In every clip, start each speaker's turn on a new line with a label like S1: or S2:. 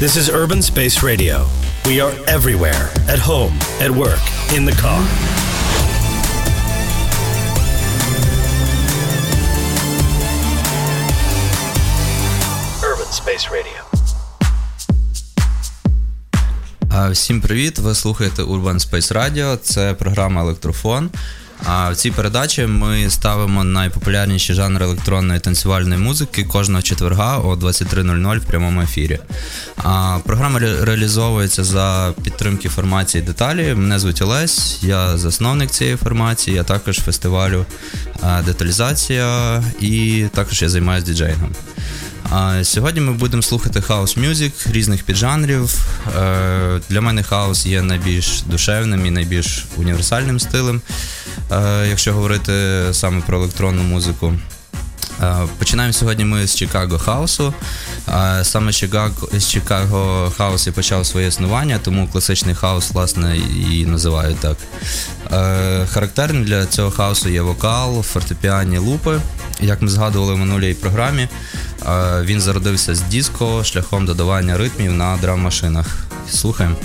S1: This is Urban Space Radio. We are everywhere at home, at work, in the car. Urban Space Radio.
S2: Всім привіт! Ви слухаєте Urban Space Radio. Це програма Електрофон. А в цій передачі ми ставимо найпопулярніші жанри електронної танцювальної музики кожного четверга о 23.00 в прямому ефірі. А Програма реалізовується за підтримки формації деталі. Мене звуть Олесь, я засновник цієї формації, а також фестивалю деталізація і також я займаюся діджеїнгом. Сьогодні ми будемо слухати house music різних піджанрів. Е, для мене хаус є найбільш душевним і найбільш універсальним стилем, е, якщо говорити саме про електронну музику. Е, починаємо сьогодні ми з Чикаго Хаусу. Саме з Чикаго Хаус і почав своє існування, тому класичний хаус, власне, і називають так. Характерним для цього хаусу є вокал, фортепіанні лупи. Як ми згадували в минулій програмі, він зародився з диско шляхом додавання ритмів на драм-машинах. Слухаємо.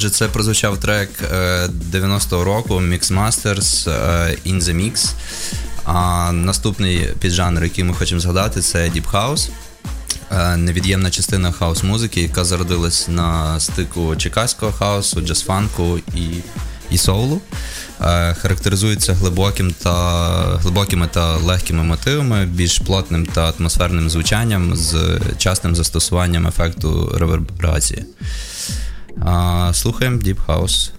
S2: Отже, це прозвучав трек 90-го року Mix Masters In The Mix. А наступний піджанр, який ми хочемо згадати, це Deep House. Невід'ємна частина хаос-музики, яка зародилась на стику чекаського хаосу, джаз-фанку і і соулу. Характеризується глибоким та, глибокими та легкими мотивами, більш плотним та атмосферним звучанням з частим застосуванням ефекту реверберації. Слухаємо Deep House.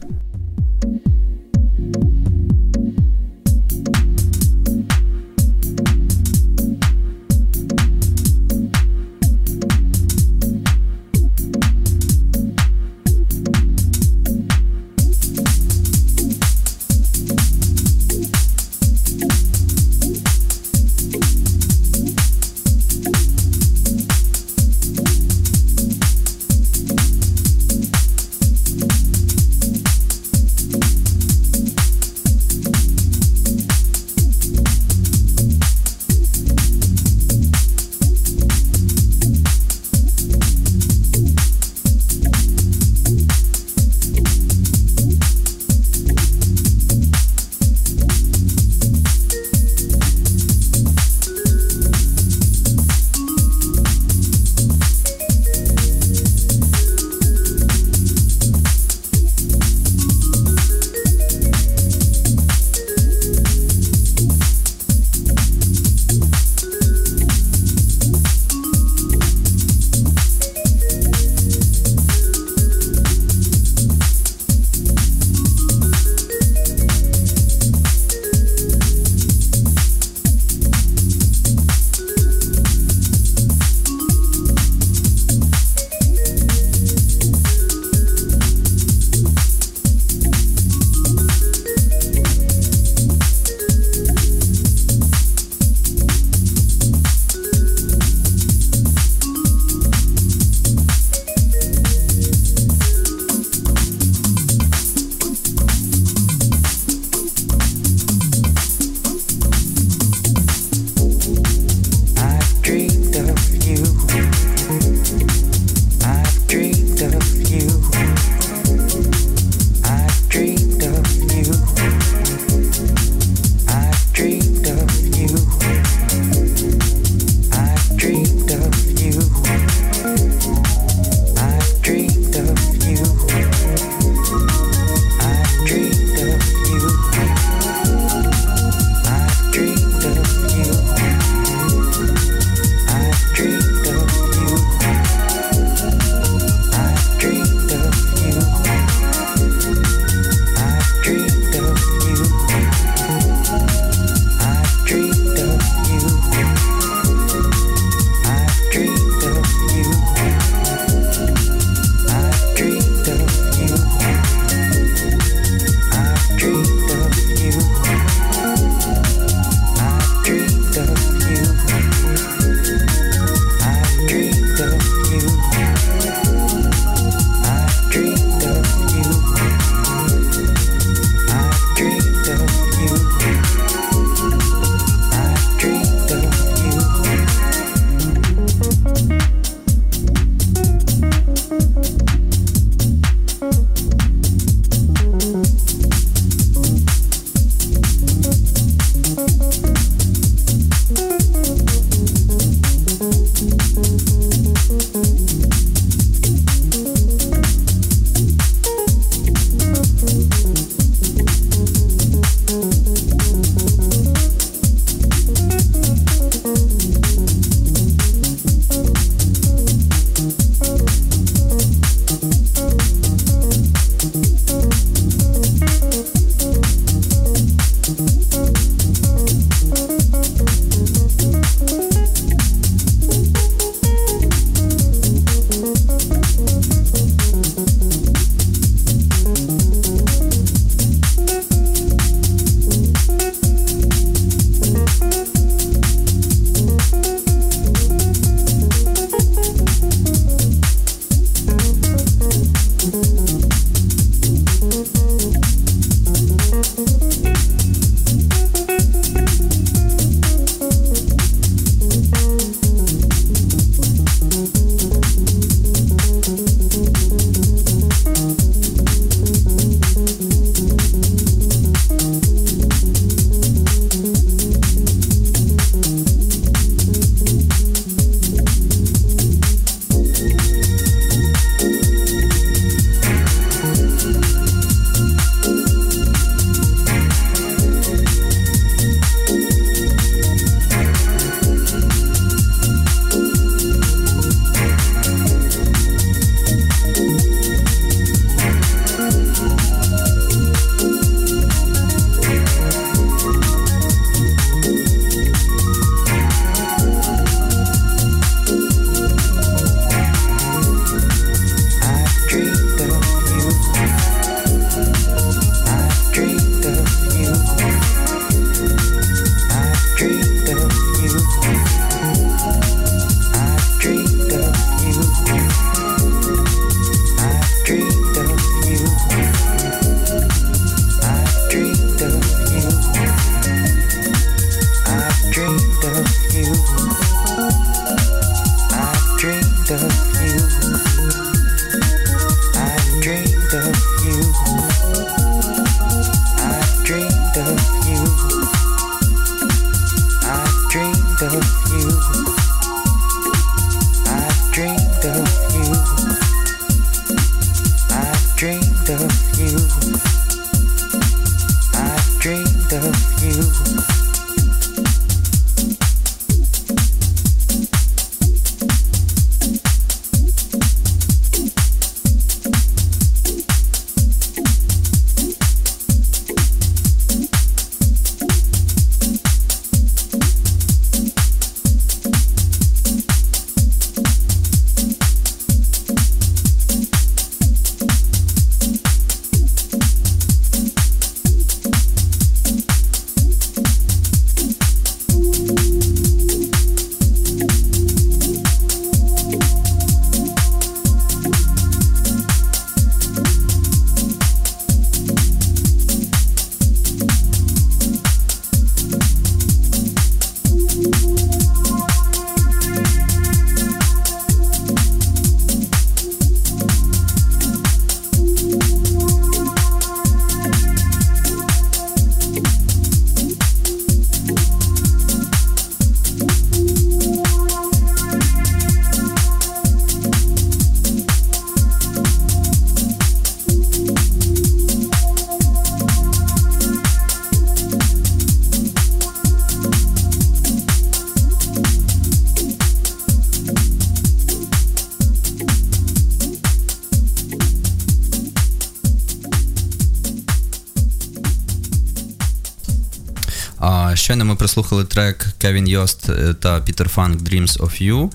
S2: Щойно ми прослухали трек Кевін Йост е, та Пітер Фанк Dreams of You.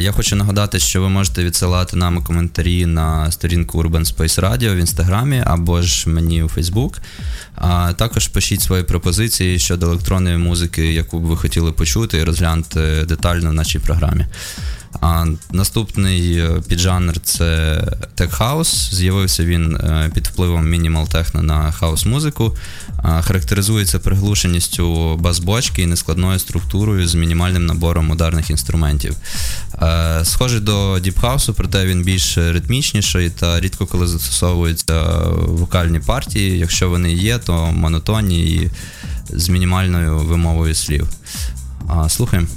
S2: Я хочу нагадати, що ви можете відсилати нам коментарі на сторінку Urban Space Radio в інстаграмі або ж мені у Фейсбук. Також пишіть свої пропозиції щодо електронної музики, яку б ви хотіли почути і розглянути детально в нашій програмі. А Наступний е, піджанр це тек-хаус. З'явився він е, під впливом minimal techno на хаус-музику. Характеризується приглушеністю бас-бочки і нескладною структурою з мінімальним набором ударних інструментів. Е, схожий до діпхаусу, проте він більш ритмічніший та рідко коли застосовуються вокальні партії. Якщо вони є, то монотонні і з мінімальною вимовою слів. Слухаємо.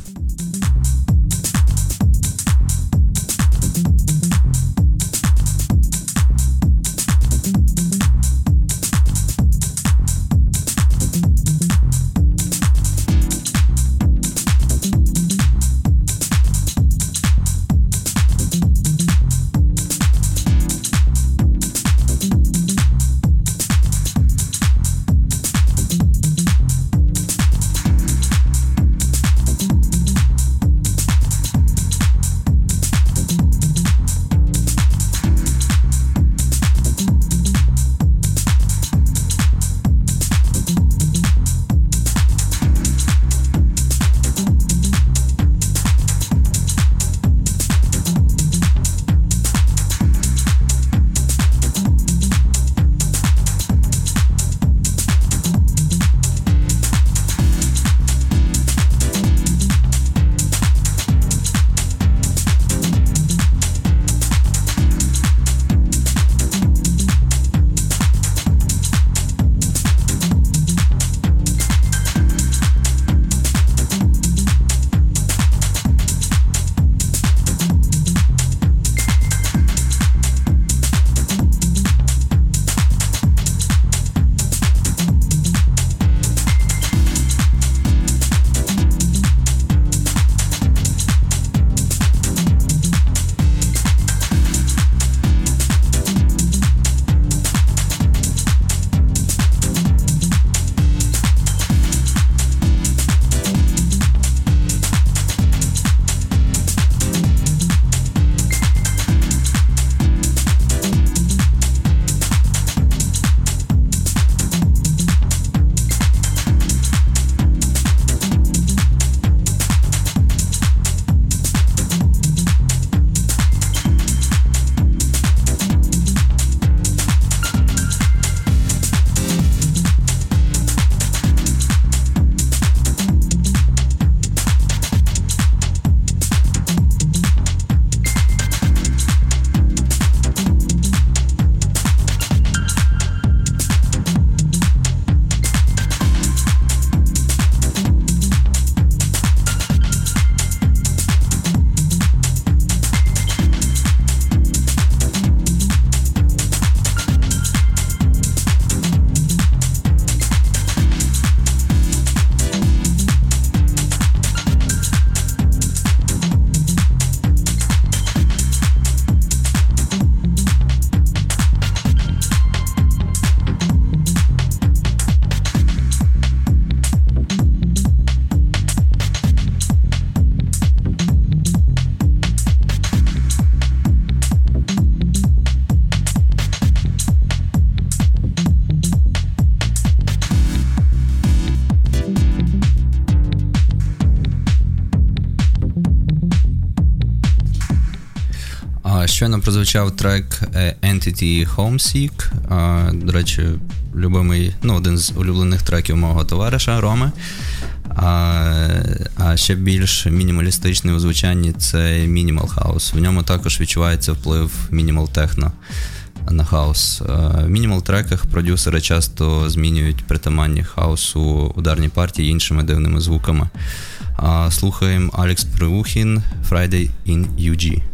S2: Щойно прозвучав трек е, Entity Homesick. До речі, любимий, ну, один з улюблених треків мого товариша Роми. А а ще більш мінімалістичний у звучанні це Minimal House. В ньому також відчувається вплив Minimal Techno на хаус. В minimal треках продюсери часто змінюють притаманні хаусу ударні партії іншими дивними звуками. Слухаємо Алекс Приухін Friday in UG.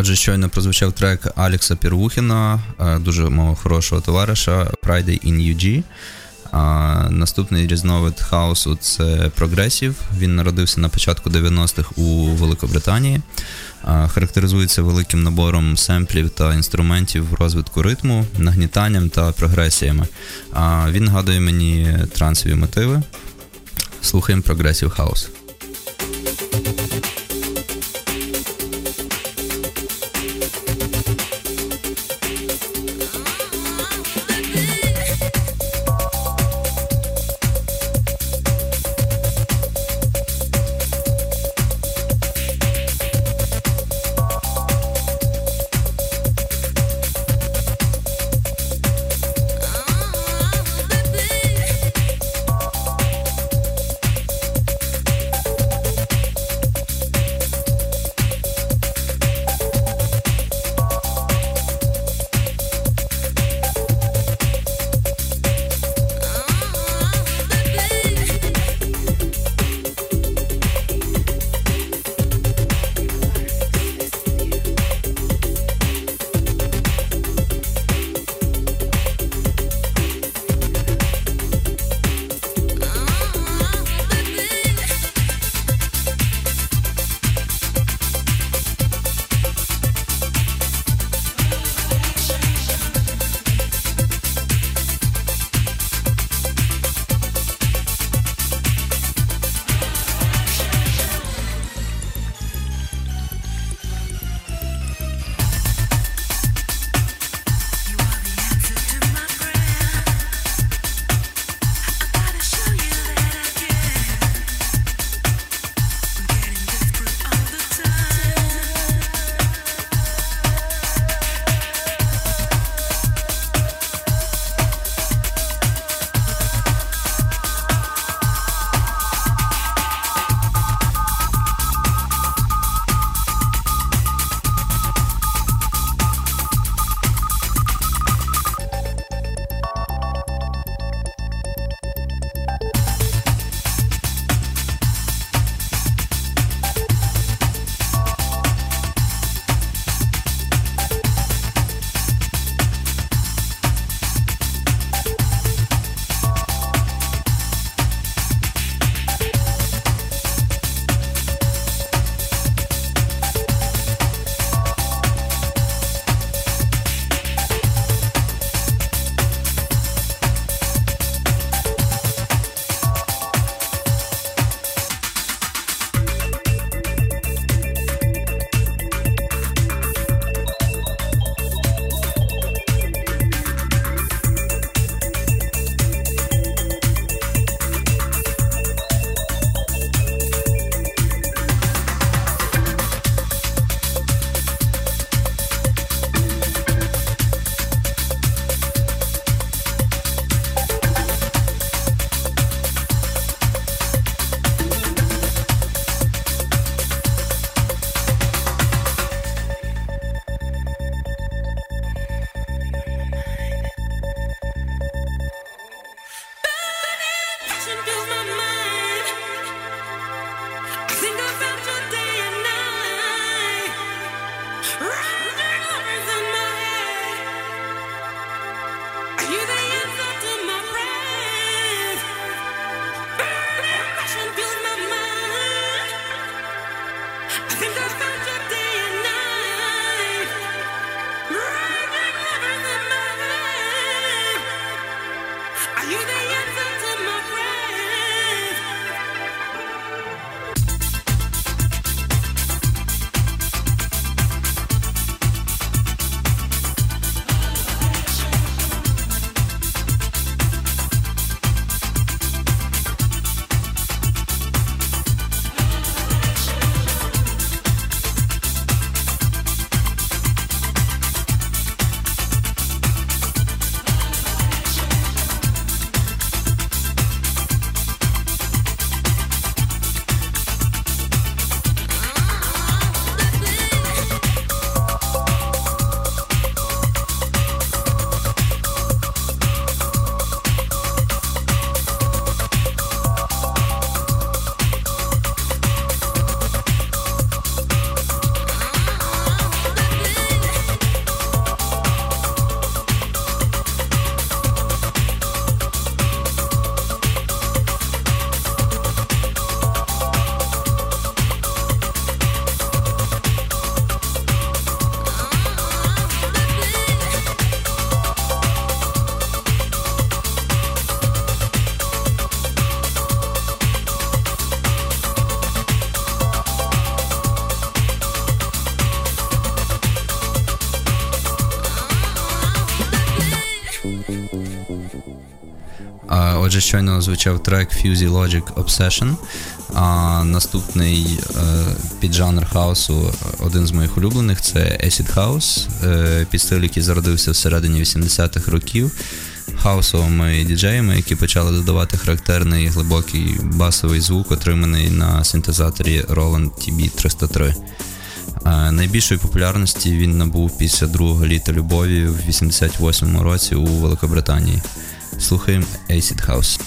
S2: Отже, щойно прозвучав трек Алекса Пірвухіна, дуже мого хорошого товариша Friday in UG. А Наступний різновид хаосу це прогресів. Він народився на початку 90-х у Великобританії. А, Характеризується великим набором семплів та інструментів розвитку ритму, нагнітанням та прогресіями. А Він нагадує мені трансові мотиви. Слухаємо прогресів хаус. Отже, щойно звучав трек Fusey Logic Obsession. А наступний е, піджанр хаосу, один з моїх улюблених, це Acid House, е, підстиль, який зародився всередині 80-х років хаосовими діджеями, які почали додавати характерний глибокий басовий звук, отриманий на синтезаторі Roland TB303. Е, найбільшої популярності він набув після другого літа любові в 88-му році у Великобританії. Słuchajmy Acid House.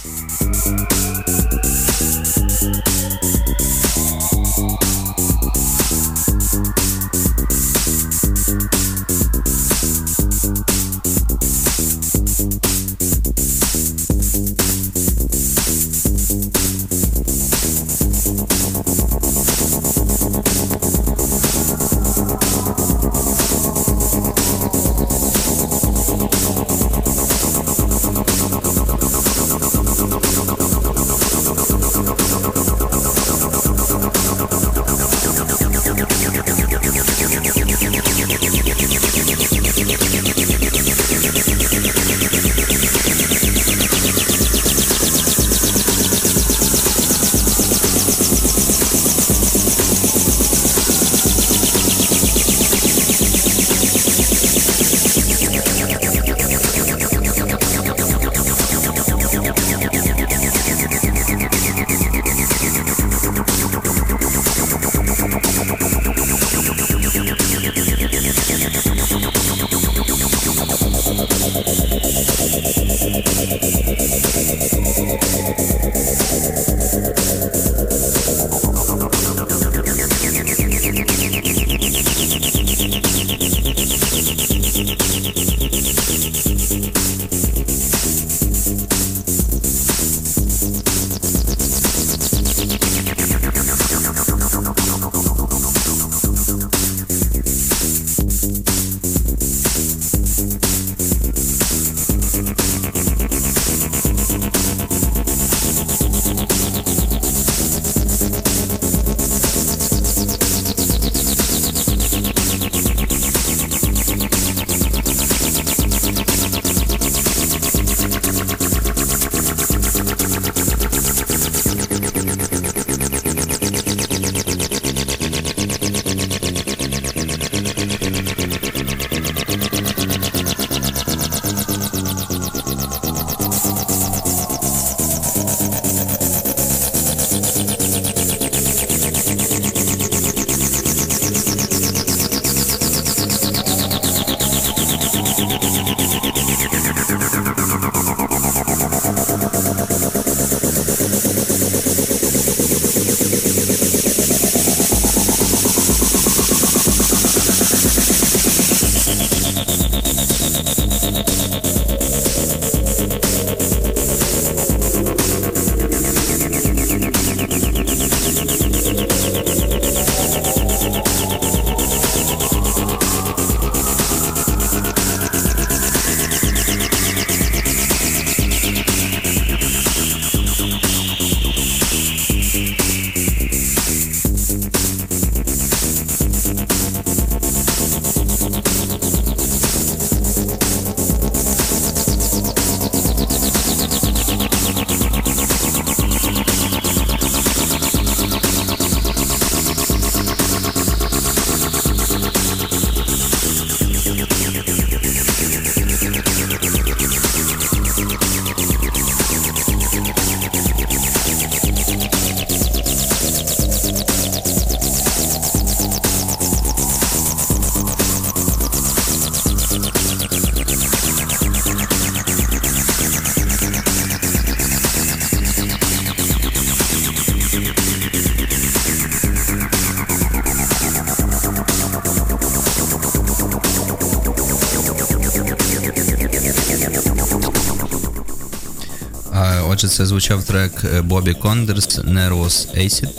S2: Це звучав трек Бобі Кондерс Nervous Acid.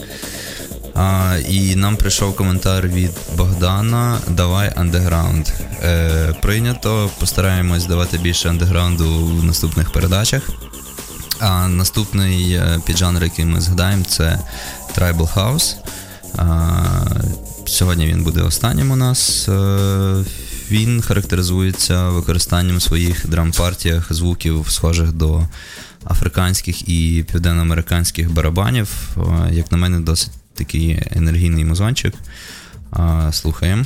S2: І нам прийшов коментар від Богдана Давай андеграунд. Е, Прийнято, постараємось давати більше андеграунду в наступних передачах. А наступний е, піджанр, який ми згадаємо, це Tribal House. А, Сьогодні він буде останнім у нас. Е, він характеризується використанням своїх драм-партіях звуків, схожих до африканських і південноамериканських барабанів. Як на мене, досить такий енергійний музончик. Слухаємо.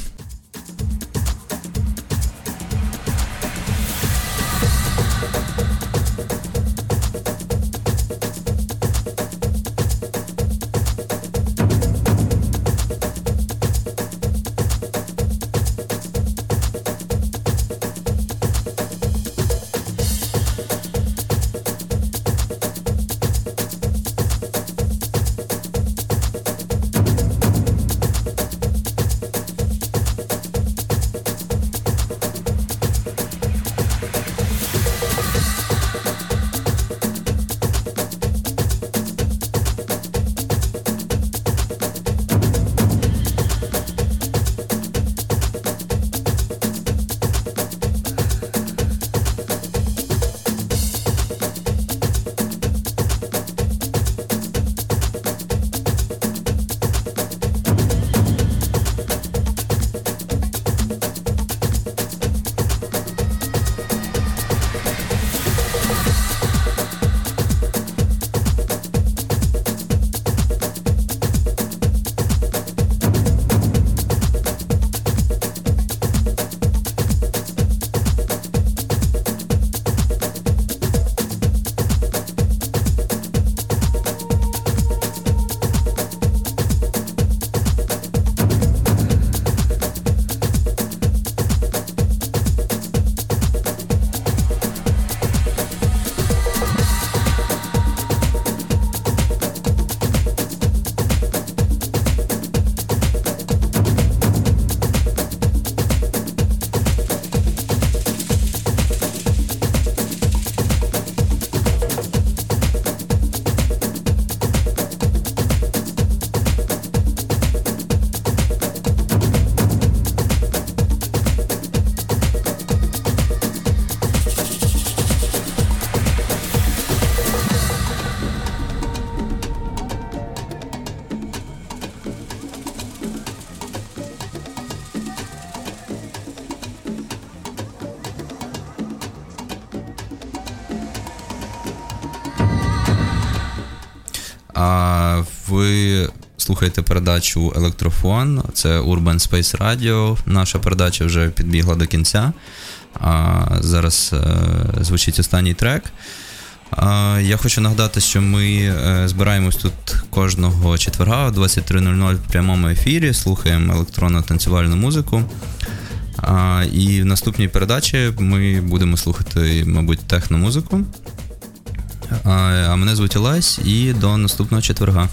S2: Слухаєте передачу Електрофон, це Urban Space Radio. Наша передача вже підбігла до кінця. А Зараз е, звучить останній трек. Я хочу нагадати, що ми е, збираємось тут кожного четверга о 23.00 в прямому ефірі, слухаємо електронну танцювальну музику. І в наступній передачі ми будемо слухати, мабуть, техномузику. А мене звуть Олесь і до наступного четверга.